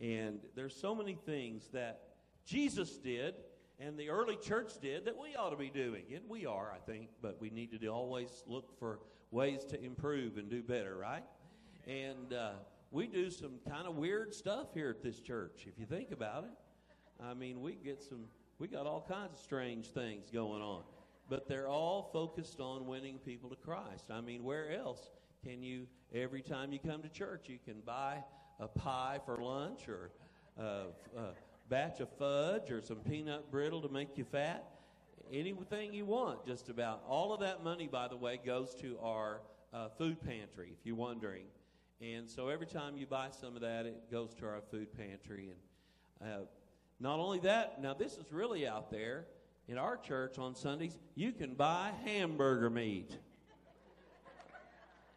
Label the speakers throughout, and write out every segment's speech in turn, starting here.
Speaker 1: And there's so many things that Jesus did and the early church did that we ought to be doing. And we are, I think, but we need to always look for ways to improve and do better, right? And uh, we do some kind of weird stuff here at this church, if you think about it. I mean, we get some, we got all kinds of strange things going on, but they're all focused on winning people to Christ. I mean, where else can you, every time you come to church, you can buy a pie for lunch or a, uh, batch of fudge or some peanut brittle to make you fat. Anything you want, just about. All of that money, by the way, goes to our uh, food pantry, if you're wondering. And so every time you buy some of that, it goes to our food pantry. And uh, not only that, now this is really out there. In our church on Sundays, you can buy hamburger meat.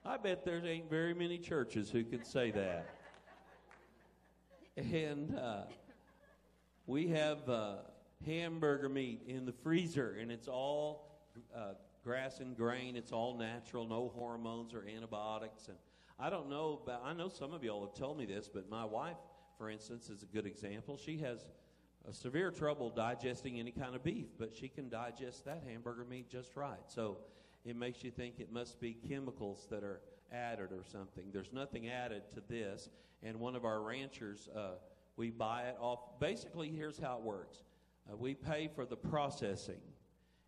Speaker 1: I bet there ain't very many churches who could say that. And uh, we have uh, hamburger meat in the freezer, and it's all uh, grass and grain. It's all natural, no hormones or antibiotics. And I don't know, but I know some of y'all have told me this, but my wife, for instance, is a good example. She has severe trouble digesting any kind of beef, but she can digest that hamburger meat just right. So it makes you think it must be chemicals that are added or something. There's nothing added to this. And one of our ranchers, uh, we buy it off. Basically, here's how it works uh, we pay for the processing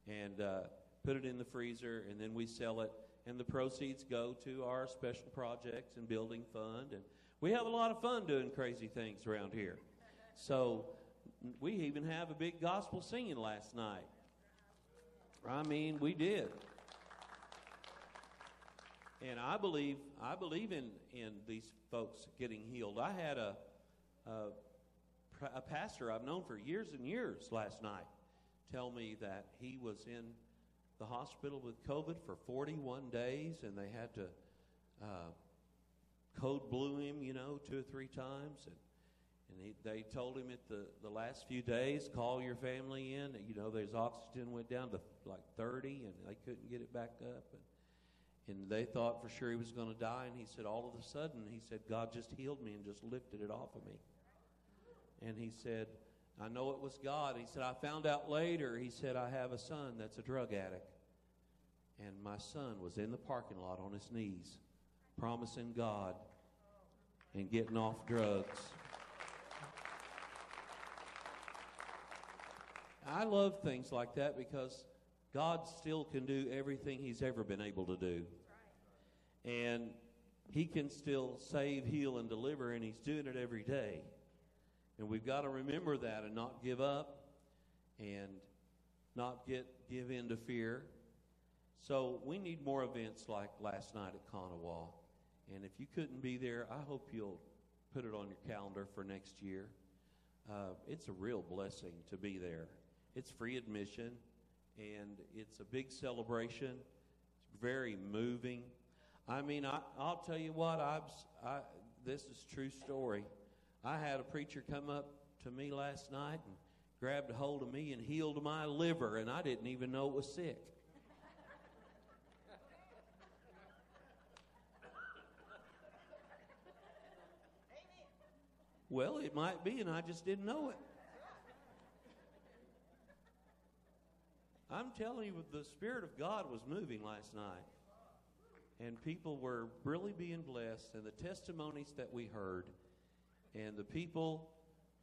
Speaker 1: and uh, put it in the freezer, and then we sell it. And the proceeds go to our special projects and building fund. And we have a lot of fun doing crazy things around here. So we even have a big gospel singing last night. I mean, we did. And I believe I believe in in these folks getting healed. I had a uh, a pastor I've known for years and years last night tell me that he was in the hospital with COVID for 41 days and they had to uh, code blue him, you know, two or three times. And, and he, they told him at the, the last few days, call your family in. You know, his oxygen went down to like 30 and they couldn't get it back up. And, and they thought for sure he was going to die. And he said, all of a sudden, he said, God just healed me and just lifted it off of me and he said, I know it was God. He said, I found out later, he said, I have a son that's a drug addict. And my son was in the parking lot on his knees, promising God and getting off drugs. I love things like that because God still can do everything He's ever been able to do. And He can still save, heal, and deliver, and He's doing it every day. And we've got to remember that and not give up and not get give in to fear. So we need more events like last night at Kanawha. And if you couldn't be there, I hope you'll put it on your calendar for next year. Uh, it's a real blessing to be there. It's free admission, and it's a big celebration. It's very moving. I mean, I, will tell you what. I've, I, this is true story. I had a preacher come up to me last night and grabbed a hold of me and healed my liver, and I didn't even know it was sick. Well, it might be, and I just didn't know it. I'm telling you, the Spirit of God was moving last night. And people were really being blessed, and the testimonies that we heard and the people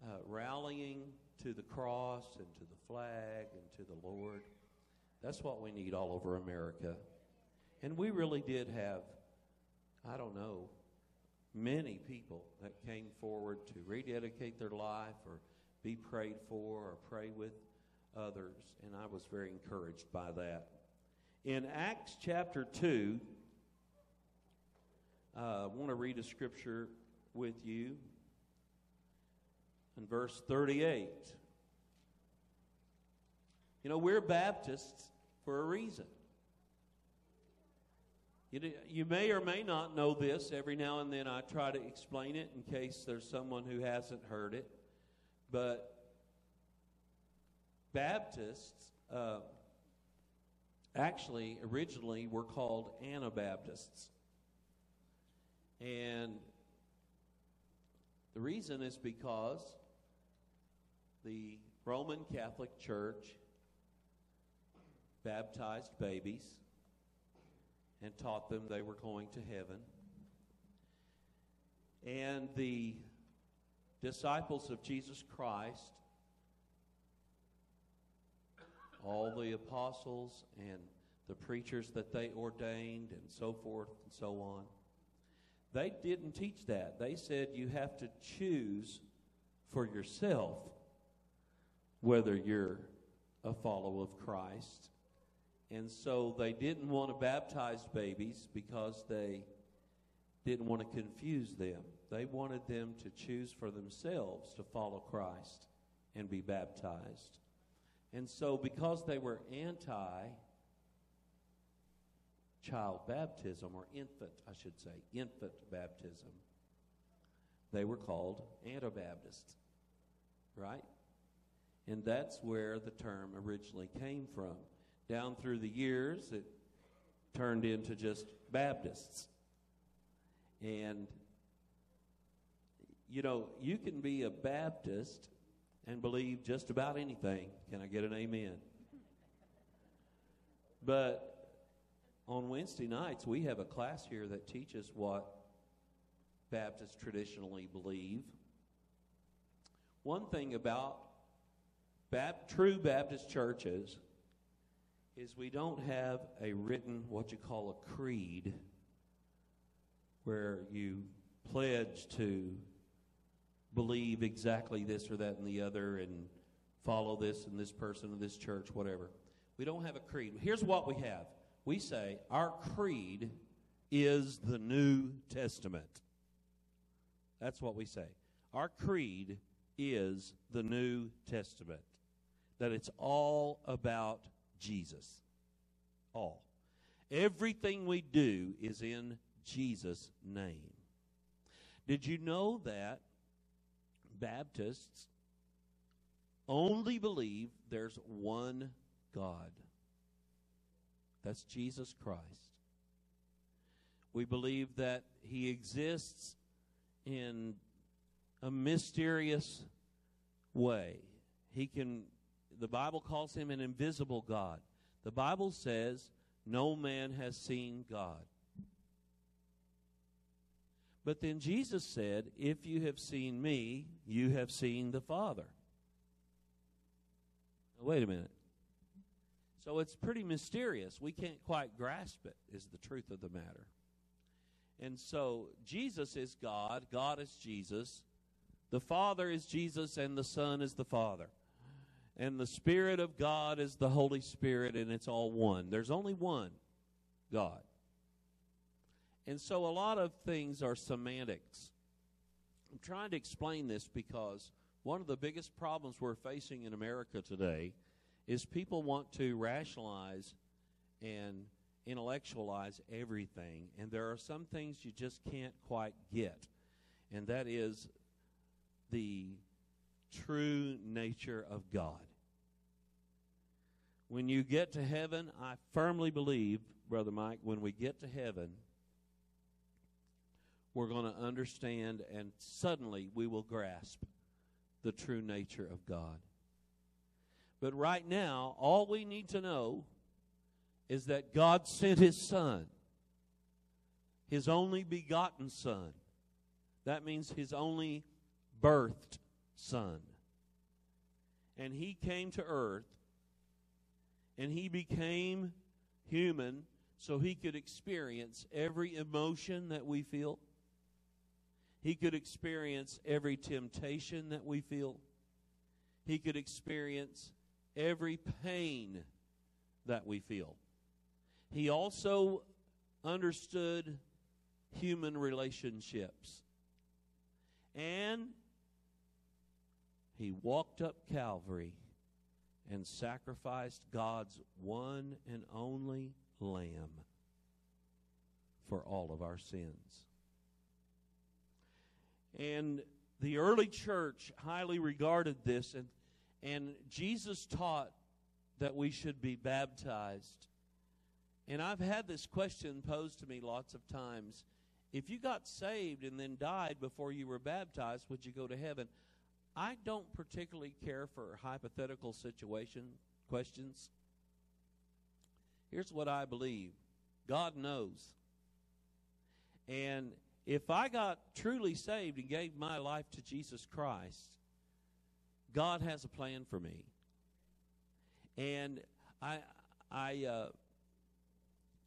Speaker 1: uh, rallying to the cross and to the flag and to the Lord. That's what we need all over America. And we really did have, I don't know, many people that came forward to rededicate their life or be prayed for or pray with others. And I was very encouraged by that. In Acts chapter 2, uh, I want to read a scripture with you in verse 38. You know, we're Baptists for a reason. You, you may or may not know this. Every now and then I try to explain it in case there's someone who hasn't heard it. But Baptists uh, actually originally were called Anabaptists. And The reason is because the Roman Catholic Church baptized babies and taught them they were going to heaven. And the disciples of Jesus Christ, all the apostles and the preachers that they ordained and so forth and so on, they didn't teach that. They said you have to choose for yourself whether you're a follower of Christ. And so they didn't want to baptize babies because they didn't want to confuse them. They wanted them to choose for themselves to follow Christ and be baptized. And so, because they were anti child baptism, or infant, I should say, infant baptism, they were called Anabaptists, right? And that's where the term originally came from. Down through the years, it turned into just Baptists. And, you know, you can be a Baptist and believe just about anything. Can I get an amen? But on Wednesday nights, we have a class here that teaches what Baptists traditionally believe. One thing about Bap- true Baptist churches is we don't have a written, what you call a creed, where you pledge to believe exactly this or that and the other and follow this and this person and this church, whatever. We don't have a creed. Here's what we have we say our creed is the New Testament. That's what we say. Our creed is the New Testament. That it's all about Jesus. All. Everything we do is in Jesus' name. Did you know that Baptists only believe there's one God? That's Jesus Christ. We believe that He exists in a mysterious way. He can, the Bible calls Him an invisible God. The Bible says, no man has seen God. But then Jesus said, If you have seen me, you have seen the Father. Now, wait a minute. So it's pretty mysterious. We can't quite grasp it, is the truth of the matter. And so Jesus is God, God is Jesus, the Father is Jesus, and the Son is the Father. And the Spirit of God is the Holy Spirit, and it's all one. There's only one God. And so a lot of things are semantics. I'm trying to explain this because one of the biggest problems we're facing in America today is people want to rationalize and intellectualize everything. And there are some things you just can't quite get. And that is the true nature of God. When you get to heaven, I firmly believe, Brother Mike, when we get to heaven, we're going to understand and suddenly we will grasp the true nature of God. But right now, all we need to know is that God sent His Son, His only begotten Son. That means His only birthed Son. And He came to earth and He became human so He could experience every emotion that we feel he could experience every temptation that we feel. He could experience every pain that we feel. He also understood human relationships. And he walked up Calvary and sacrificed God's one and only Lamb for all of our sins. And the early church highly regarded this, and, and Jesus taught that we should be baptized. And I've had this question posed to me lots of times if you got saved and then died before you were baptized, would you go to heaven? I don't particularly care for hypothetical situation questions. Here's what I believe God knows. And if I got truly saved and gave my life to Jesus Christ, God has a plan for me. And I, I, uh,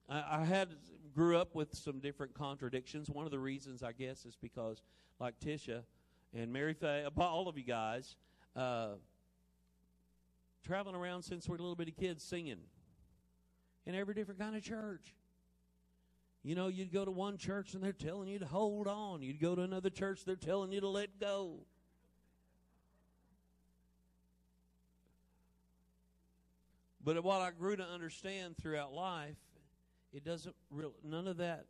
Speaker 1: I, I had grew up with some different contradictions. One of the reasons, I guess, is because, like Tisha and Mary Faye, all of you guys, uh, traveling around since we're little bitty kids singing in every different kind of church. You know, you'd go to one church and they're telling you to hold on. You'd go to another church, they're telling you to let go. But what I grew to understand throughout life, it doesn't real none of that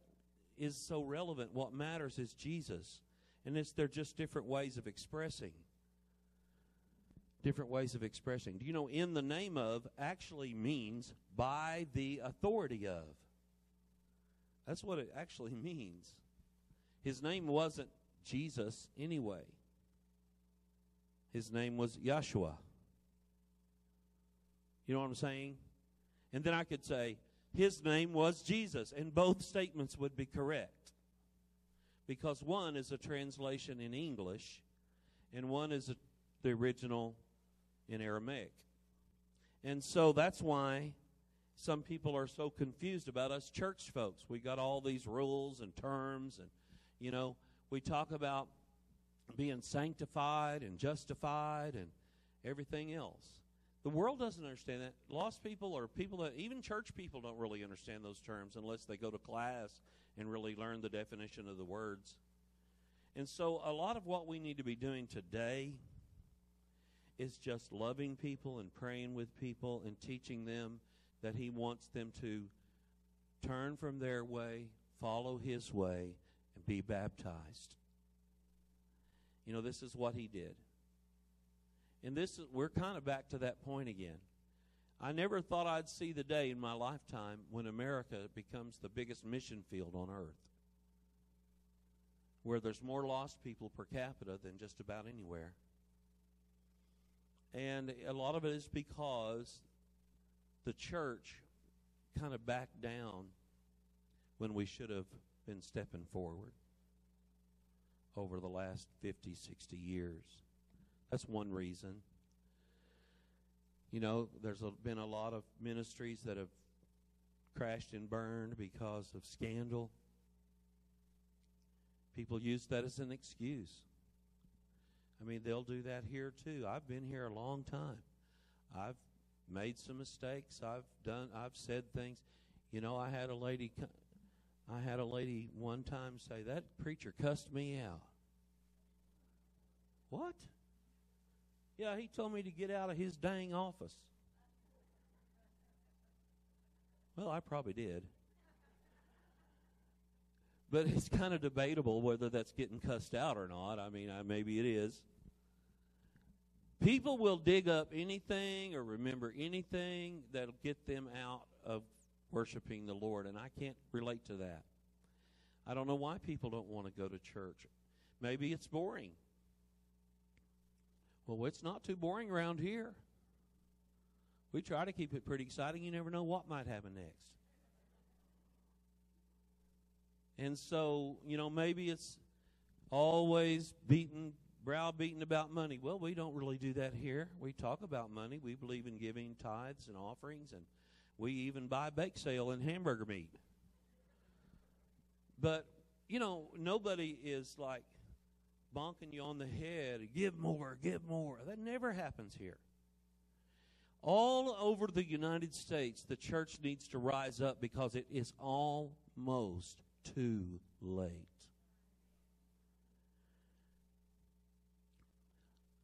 Speaker 1: is so relevant. What matters is Jesus. And it's they're just different ways of expressing. Different ways of expressing. Do you know in the name of actually means by the authority of? That's what it actually means. His name wasn't Jesus anyway. His name was Yeshua. You know what I'm saying? And then I could say, his name was Jesus, and both statements would be correct. Because one is a translation in English, and one is a, the original in Aramaic. And so that's why some people are so confused about us church folks. We got all these rules and terms, and, you know, we talk about being sanctified and justified and everything else. The world doesn't understand that. Lost people or people that, even church people, don't really understand those terms unless they go to class and really learn the definition of the words. And so, a lot of what we need to be doing today is just loving people and praying with people and teaching them that He wants them to turn from their way, follow His way, and be baptized. You know, this is what He did. And this is, we're kind of back to that point again. I never thought I'd see the day in my lifetime when America becomes the biggest mission field on earth, where there's more lost people per capita than just about anywhere. And a lot of it is because the church kind of backed down when we should have been stepping forward over the last 50, 60 years. That's one reason. You know, there's a, been a lot of ministries that have crashed and burned because of scandal. People use that as an excuse. I mean, they'll do that here too. I've been here a long time. I've made some mistakes. I've done. I've said things. You know, I had a lady. I had a lady one time say that preacher cussed me out. What? Yeah, he told me to get out of his dang office. Well, I probably did. But it's kind of debatable whether that's getting cussed out or not. I mean, I, maybe it is. People will dig up anything or remember anything that'll get them out of worshiping the Lord, and I can't relate to that. I don't know why people don't want to go to church. Maybe it's boring. Well, it's not too boring around here. We try to keep it pretty exciting. You never know what might happen next. And so, you know, maybe it's always beaten, browbeaten about money. Well, we don't really do that here. We talk about money. We believe in giving tithes and offerings, and we even buy bake sale and hamburger meat. But, you know, nobody is like, bonking you on the head, give more, give more. That never happens here. All over the United States, the church needs to rise up because it is almost too late.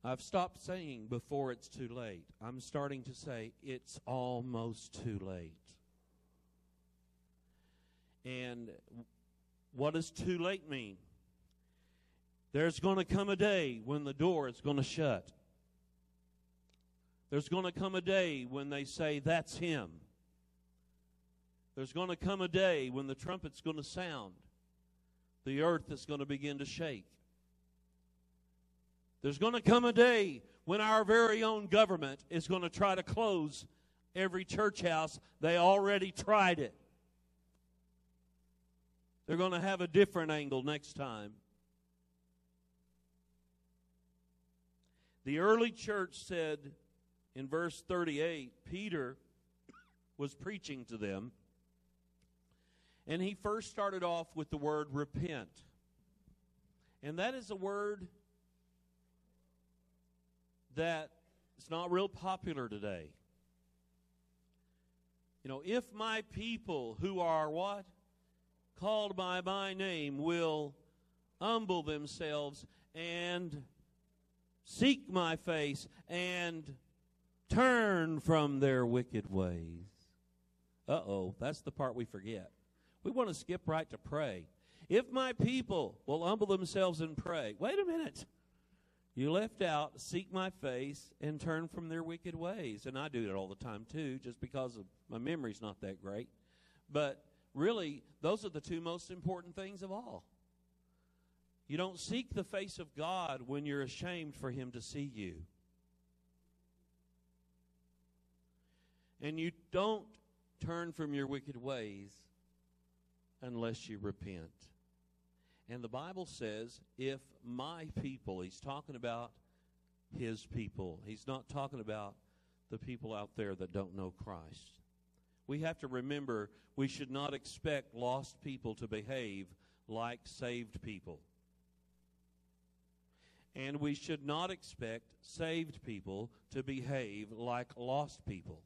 Speaker 1: I've stopped saying before it's too late. I'm starting to say it's almost too late. And what does too late mean? There's going to come a day when the door is going to shut. There's going to come a day when they say, That's him. There's going to come a day when the trumpet's going to sound. the earth is going to begin to shake. There's going to come a day when our very own government is going to try to close every church house. They already tried it. They're going to have a different angle next time. The early church said in verse 38, Peter was preaching to them, and he first started off with the word repent. And that is a word that is not real popular today. You know, if my people who are what? Called by my name will humble themselves and seek my face and turn from their wicked ways. Uh oh, that's the part we forget. We want to skip right to pray. If my people will humble themselves and pray, wait a minute. You left out, seek my face and turn from their wicked ways. And I do it all the time too, just because of my memory's not that great. But really, those are the two most important things of all. You don't seek the face of God when you're ashamed for Him to see you. And you don't turn from your wicked ways unless you repent. And the Bible says, if my people, he's talking about his people. He's not talking about the people out there that don't know Christ. We have to remember we should not expect lost people to behave like saved people. And we should not expect saved people to behave like lost people.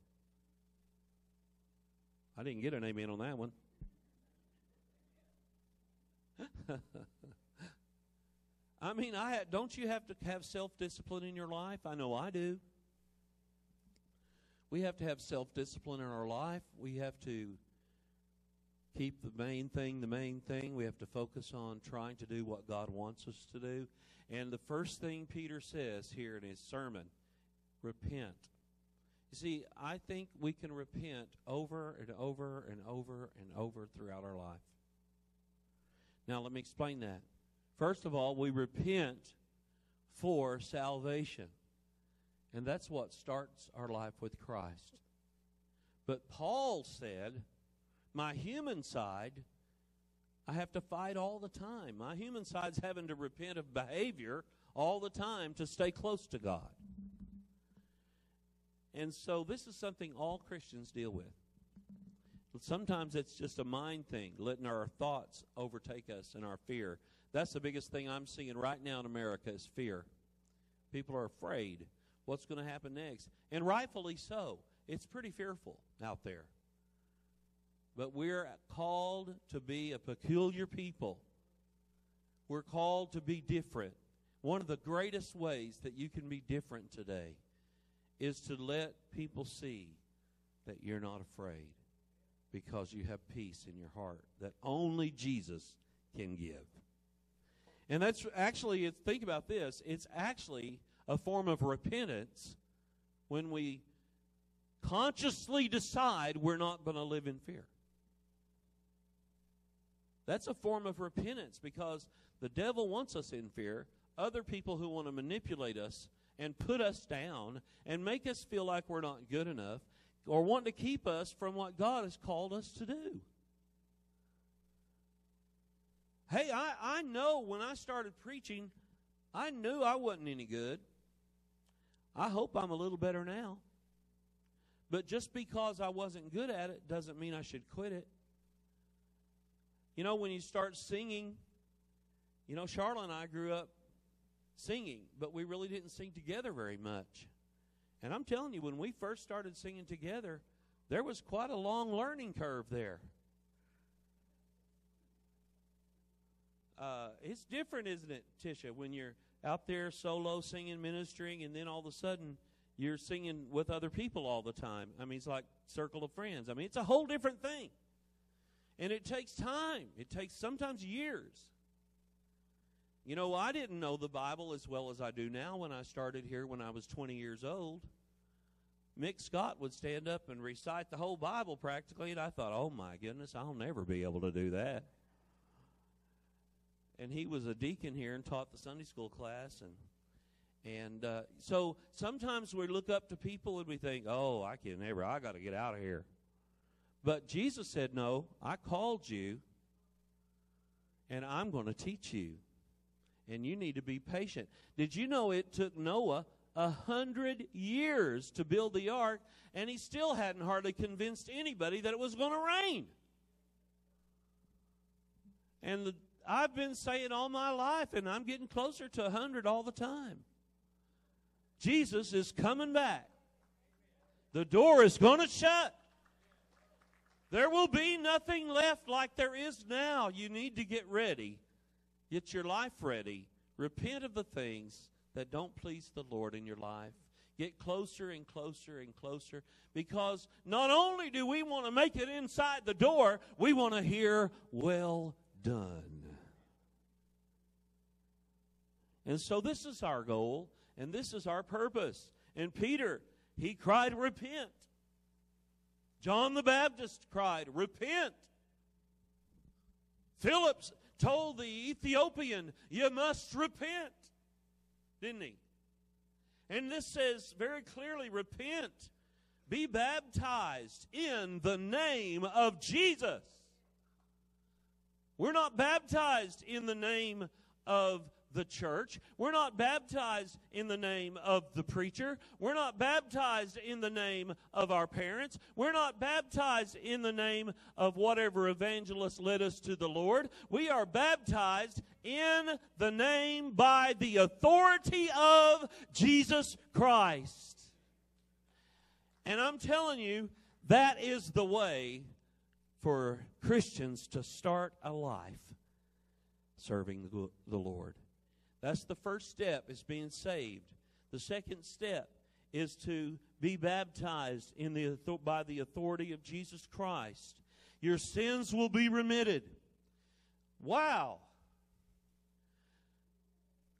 Speaker 1: I didn't get an amen on that one. I mean, I don't you have to have self discipline in your life? I know I do. We have to have self discipline in our life. We have to keep the main thing the main thing. We have to focus on trying to do what God wants us to do. And the first thing Peter says here in his sermon repent. You see, I think we can repent over and over and over and over throughout our life. Now, let me explain that. First of all, we repent for salvation. And that's what starts our life with Christ. But Paul said, My human side, I have to fight all the time. My human side's having to repent of behavior all the time to stay close to God. And so this is something all Christians deal with. Sometimes it's just a mind thing, letting our thoughts overtake us and our fear. That's the biggest thing I'm seeing right now in America is fear. People are afraid what's going to happen next. And rightfully so. It's pretty fearful out there. But we're called to be a peculiar people. We're called to be different. One of the greatest ways that you can be different today is to let people see that you're not afraid because you have peace in your heart that only Jesus can give. And that's actually, think about this, it's actually a form of repentance when we consciously decide we're not going to live in fear. That's a form of repentance because the devil wants us in fear. Other people who want to manipulate us and put us down and make us feel like we're not good enough or want to keep us from what God has called us to do. Hey, I, I know when I started preaching, I knew I wasn't any good. I hope I'm a little better now. But just because I wasn't good at it doesn't mean I should quit it. You know, when you start singing, you know, Charlotte and I grew up singing, but we really didn't sing together very much. And I'm telling you, when we first started singing together, there was quite a long learning curve there. Uh, it's different, isn't it, Tisha, when you're out there solo singing, ministering, and then all of a sudden you're singing with other people all the time. I mean, it's like circle of friends. I mean, it's a whole different thing. And it takes time. It takes sometimes years. You know, I didn't know the Bible as well as I do now when I started here when I was 20 years old. Mick Scott would stand up and recite the whole Bible practically, and I thought, oh my goodness, I'll never be able to do that. and he was a deacon here and taught the Sunday school class, and and uh, so sometimes we look up to people and we think, "Oh, I can never. I got to get out of here." But Jesus said, "No, I called you, and I'm going to teach you, and you need to be patient." Did you know it took Noah a hundred years to build the ark, and he still hadn't hardly convinced anybody that it was going to rain? And the, I've been saying all my life, and I'm getting closer to a hundred all the time. Jesus is coming back. The door is going to shut. There will be nothing left like there is now. You need to get ready. Get your life ready. Repent of the things that don't please the Lord in your life. Get closer and closer and closer because not only do we want to make it inside the door, we want to hear, well done. And so this is our goal and this is our purpose. And Peter, he cried, Repent. John the Baptist cried, Repent. Phillips told the Ethiopian, You must repent. Didn't he? And this says very clearly, Repent. Be baptized in the name of Jesus. We're not baptized in the name of the church. We're not baptized in the name of the preacher. We're not baptized in the name of our parents. We're not baptized in the name of whatever evangelist led us to the Lord. We are baptized in the name by the authority of Jesus Christ. And I'm telling you, that is the way for Christians to start a life serving the, Lord. That's the first step is being saved. The second step is to be baptized in the by the authority of Jesus Christ. Your sins will be remitted. Wow.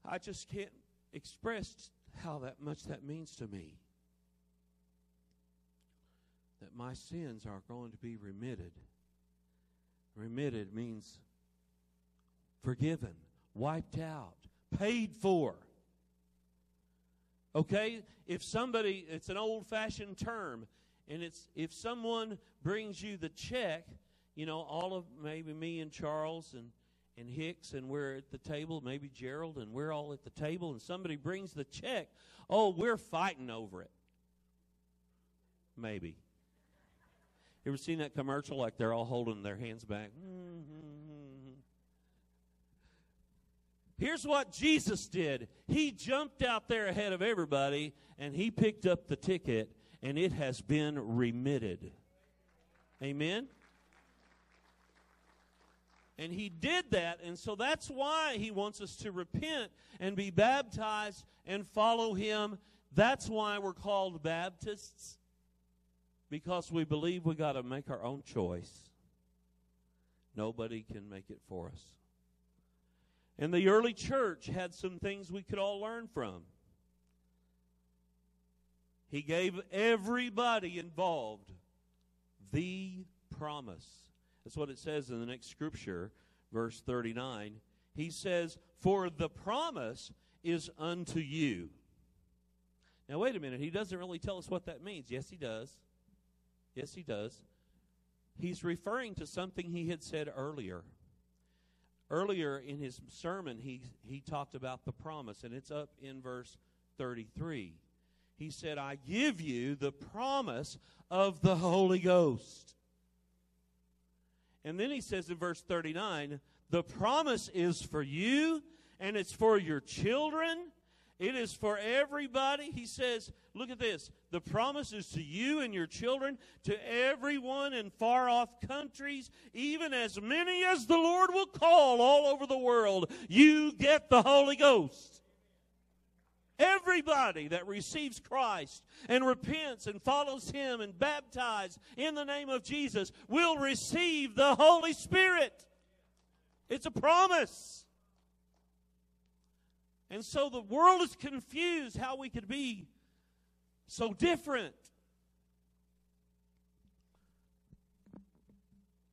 Speaker 1: I just can't express how that much that means to me. That my sins are going to be remitted. Remitted means forgiven, wiped out paid for. Okay? If somebody, it's an old fashioned term, and it's if someone brings you the check, you know, all of maybe me and Charles and, and Hicks, and we're at the table, maybe Gerald, and we're all at the table, and somebody brings the check, oh, we're fighting over it. Maybe. You ever seen that commercial like they're all holding their hands back? Mm-hmm. Here's what Jesus did He jumped out there ahead of everybody and He picked up the ticket, and it has been remitted. Amen? And he did that, and so that's why he wants us to repent and be baptized and follow him. That's why we're called Baptists, because we believe we got to make our own choice. Nobody can make it for us. And the early church had some things we could all learn from. He gave everybody involved the promise. That's what it says in the next scripture, verse 39. He says, For the promise is unto you. Now, wait a minute. He doesn't really tell us what that means. Yes, he does. Yes, he does. He's referring to something he had said earlier. Earlier in his sermon, he, he talked about the promise, and it's up in verse 33. He said, I give you the promise of the Holy Ghost. And then he says in verse 39, the promise is for you, and it's for your children, it is for everybody. He says, look at this. The promise is to you and your children, to everyone in far off countries, even as many as the Lord will call all over the world. You get the Holy Ghost. Everybody that receives Christ and repents and follows Him and baptized in the name of Jesus will receive the Holy Spirit. It's a promise. And so the world is confused how we could be so different.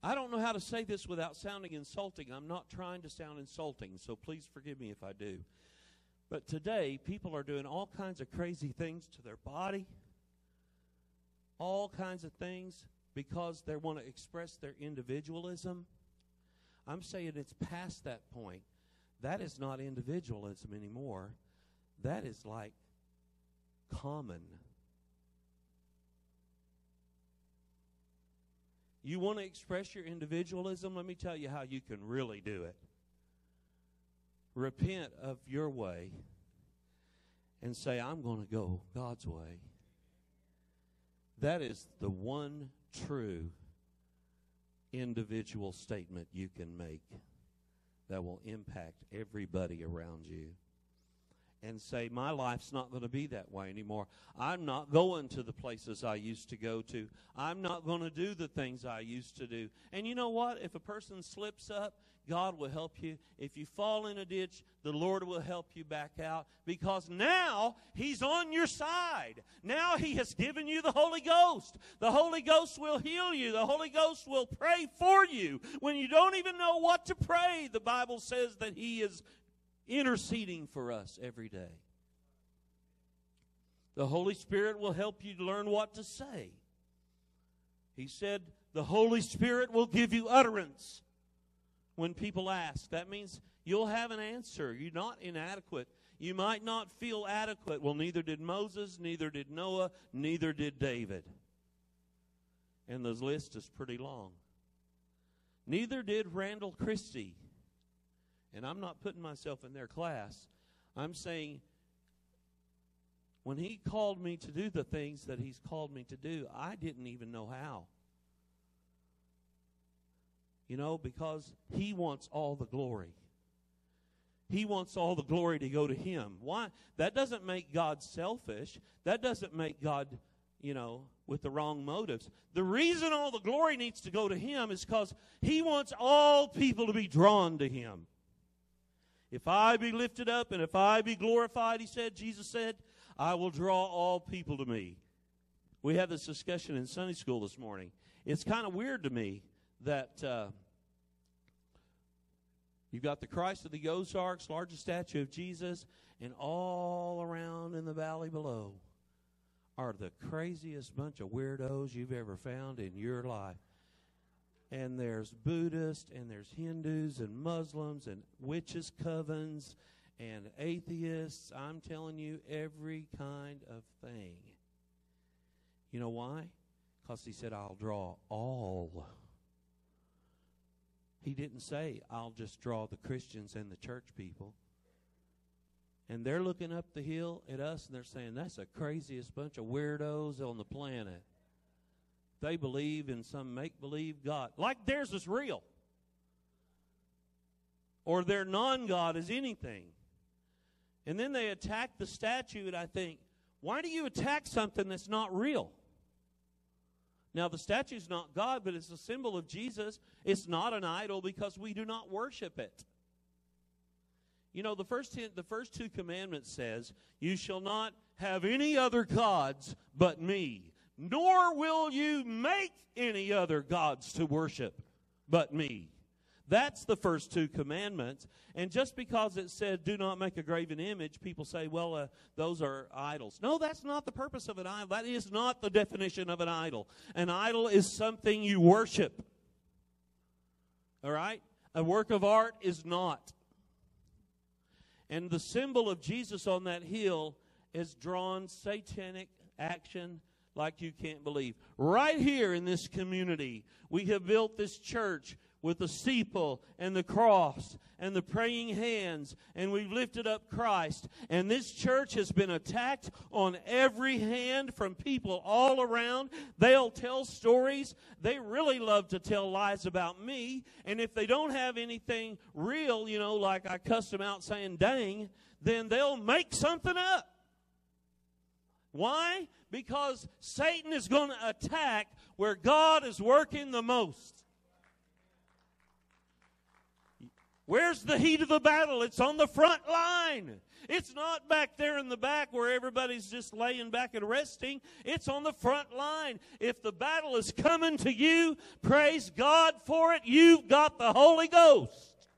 Speaker 1: I don't know how to say this without sounding insulting. I'm not trying to sound insulting, so please forgive me if I do. But today, people are doing all kinds of crazy things to their body, all kinds of things because they want to express their individualism. I'm saying it's past that point. That is not individualism anymore. That is like common. You want to express your individualism? Let me tell you how you can really do it. Repent of your way and say, I'm going to go God's way. That is the one true individual statement you can make that will impact everybody around you and say, My life's not going to be that way anymore. I'm not going to the places I used to go to. I'm not going to do the things I used to do. And you know what? If a person slips up, God will help you. If you fall in a ditch, the Lord will help you back out because now He's on your side. Now He has given you the Holy Ghost. The Holy Ghost will heal you. The Holy Ghost will pray for you. When you don't even know what to pray, the Bible says that He is interceding for us every day. The Holy Spirit will help you learn what to say. He said, The Holy Spirit will give you utterance when people ask. That means you'll have an answer. You're not inadequate. You might not feel adequate. Well, neither did Moses, neither did Noah, neither did David. And the list is pretty long. Neither did Randall Christy. And I'm not putting myself in their class. I'm saying when he called me to do the things that he's called me to do, I didn't even know how. You know, because he wants all the glory. He wants all the glory to go to him. Why? That doesn't make God selfish. That doesn't make God, you know, with the wrong motives. The reason all the glory needs to go to him is because he wants all people to be drawn to him. If I be lifted up and if I be glorified, he said, Jesus said, I will draw all people to me. We had this discussion in Sunday school this morning. It's kind of weird to me that uh, you've got the Christ of the Ozarks, largest statue of Jesus, and all around in the valley below are the craziest bunch of weirdos you've ever found in your life and there's Buddhists, and there's Hindus, and Muslims, and witches' covens, and atheists. I'm telling you, every kind of thing. You know why? Because he said, I'll draw all. He didn't say, I'll just draw the Christians and the church people. And they're looking up the hill at us and they're saying, that's the craziest bunch of weirdos on the planet. They believe in some make believe God, like theirs is real. Or their non God is anything. And then they attack the statue, and I think, why do you attack something that's not real? Now, the statue is not God, but it's a symbol of Jesus. It's not an idol because we do not worship it. You know, the first, ten, the first two commandments says, You shall not have any other gods but me nor will you make any other gods to worship but me. That's the first two commandments. And just because it said, do not make a graven image, people say, well, uh, those are idols. No, that's not the purpose of an idol. That is not the definition of an idol. An idol is something you worship. All right? A work of art is not. And the symbol of Jesus on that hill is drawn satanic action like you can't believe. Right here in this community, we have built this church with the steeple and the cross and the praying hands, and we've lifted up Christ. And this church has been attacked on every hand from people all around. They'll tell stories. They really love to tell lies about me. And if they don't have anything real, you know, like I cussed them out saying, dang, then they'll make something up. Why? Because Satan is going to attack where God is working the most. Where's the heat of the battle? It's on the front line. It's not back there in the back where everybody's just laying back and resting. It's on the front line. If the battle is coming to you, praise God for it. You've got the Holy Ghost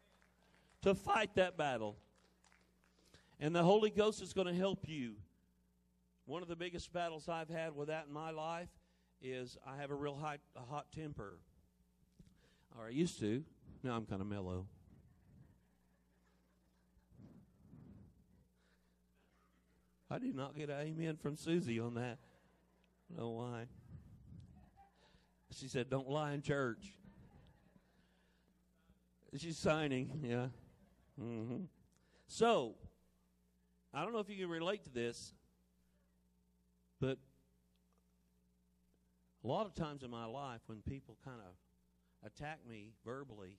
Speaker 1: to fight that battle. And the Holy Ghost is going to help you. One of the biggest battles I've had with that in my life is I have a real high, a hot temper. Or I used to. Now I'm kind of mellow. I did not get an amen from Susie on that. I don't know why. She said, Don't lie in church. She's signing, yeah. Mm-hmm. So, I don't know if you can relate to this, but a lot of times in my life when people kind of attack me verbally,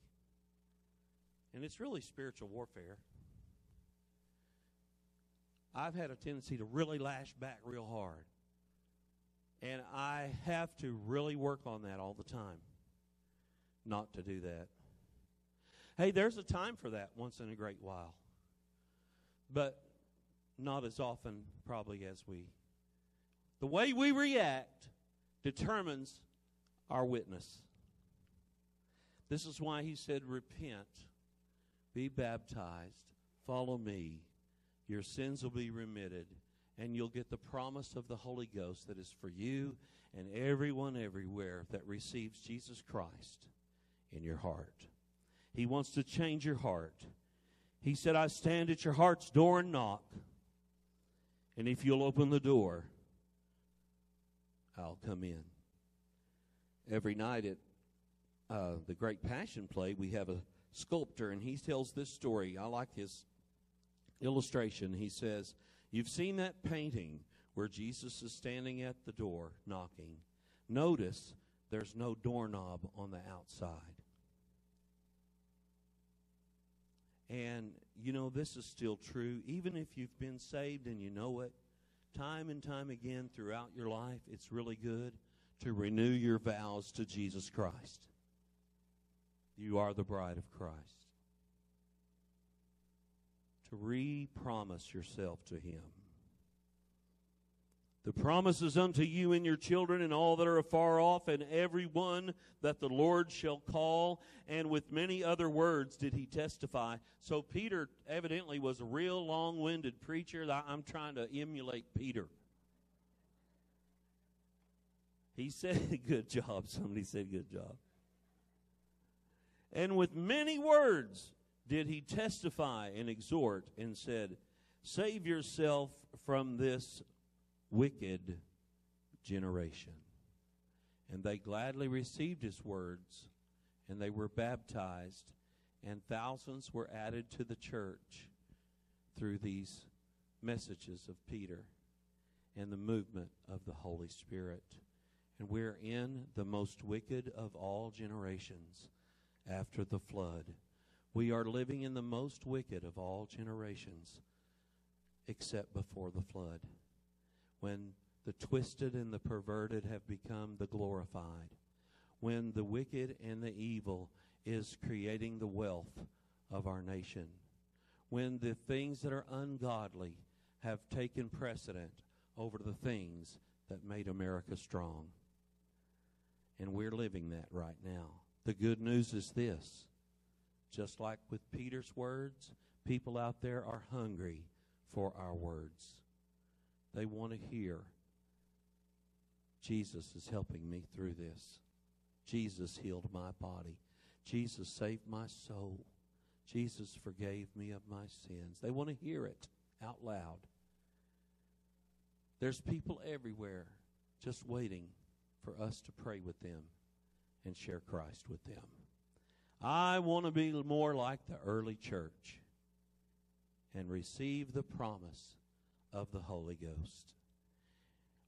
Speaker 1: and it's really spiritual warfare. I've had a tendency to really lash back real hard. And I have to really work on that all the time. Not to do that. Hey, there's a time for that once in a great while. But not as often, probably, as we. The way we react determines our witness. This is why he said, Repent, be baptized, follow me your sins will be remitted, and you'll get the promise of the Holy Ghost that is for you and everyone everywhere that receives Jesus Christ in your heart. He wants to change your heart. He said, I stand at your heart's door and knock. And if you'll open the door, I'll come in. Every night at uh, the Great Passion Play, we have a sculptor, and he tells this story. I like his illustration, he says, You've seen that painting where Jesus is standing at the door knocking. Notice there's no doorknob on the outside. And, you know, this is still true. Even if you've been saved and you know it, time and time again throughout your life, it's really good to renew your vows to Jesus Christ. You are the bride of Christ to re promise yourself to Him. The promises unto you and your children and all that are afar off, and every one that the Lord shall call. And with many other words did he testify. So Peter evidently was a real long winded preacher. I'm trying to emulate Peter. He said, Good job. Somebody said, Good job. And with many words did he testify and exhort and said, Save yourself from this wicked generation. And they gladly received his words, and they were baptized, and thousands were added to the church through these messages of Peter and the movement of the Holy Spirit. And we're in the most wicked of all generations after the flood. We are living in the most wicked of all generations, except before the flood, when the twisted and the perverted have become the glorified, when the wicked and the evil is creating the wealth of our nation, when the things that are ungodly have taken precedent over the things that made America strong. And we're living that right now. The good news is this just like with Peter's words, people out there are hungry for our words. They want to hear Jesus is helping me through this. Jesus healed my body. Jesus saved my soul. Jesus forgave me of my sins. They want to hear it out loud. There's people everywhere just waiting for us to pray with them and share Christ with them. I want to be more like the early church and receive the promise of the Holy Ghost.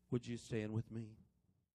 Speaker 1: Would you stand with me?